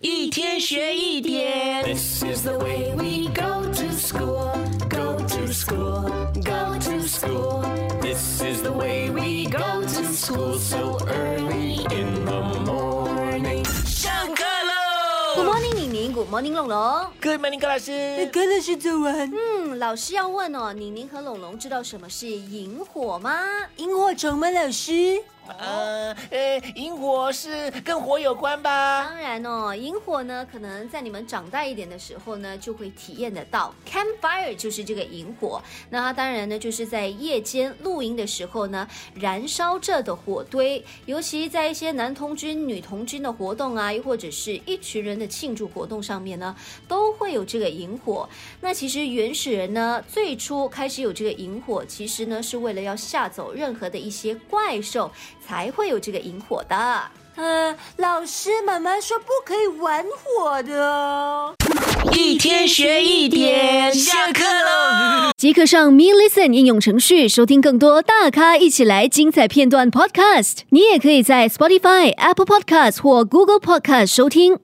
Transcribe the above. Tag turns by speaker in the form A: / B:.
A: 一天学一点。This is the way we go to school, go to school, go to school. This is the way we go to school so early in the morning. 上课喽
B: Good morning，宁宁，Good morning，龙龙。
A: ！Good morning，高老师。
C: 高老师早安。
B: 嗯，老师要问哦，宁宁和龙龙知道什么是萤火吗？
C: 萤火虫吗？老师？
A: 呃呃，萤火是跟火有关吧？
B: 当然哦，萤火呢，可能在你们长大一点的时候呢，就会体验得到。Campfire 就是这个萤火，那它当然呢，就是在夜间露营的时候呢，燃烧着的火堆，尤其在一些男童军、女童军的活动啊，又或者是一群人的庆祝活动上面呢，都会有这个萤火。那其实原始人呢，最初开始有这个萤火，其实呢是为了要吓走任何的一些怪兽，才会有这个引火的。
C: 呃，老师，妈妈说不可以玩火的哦。
A: 一天学一点，下课喽！
B: 即刻上 Me Listen 应用程序收听更多大咖一起来精彩片段 Podcast。你也可以在 Spotify、Apple Podcast 或 Google Podcast 收听。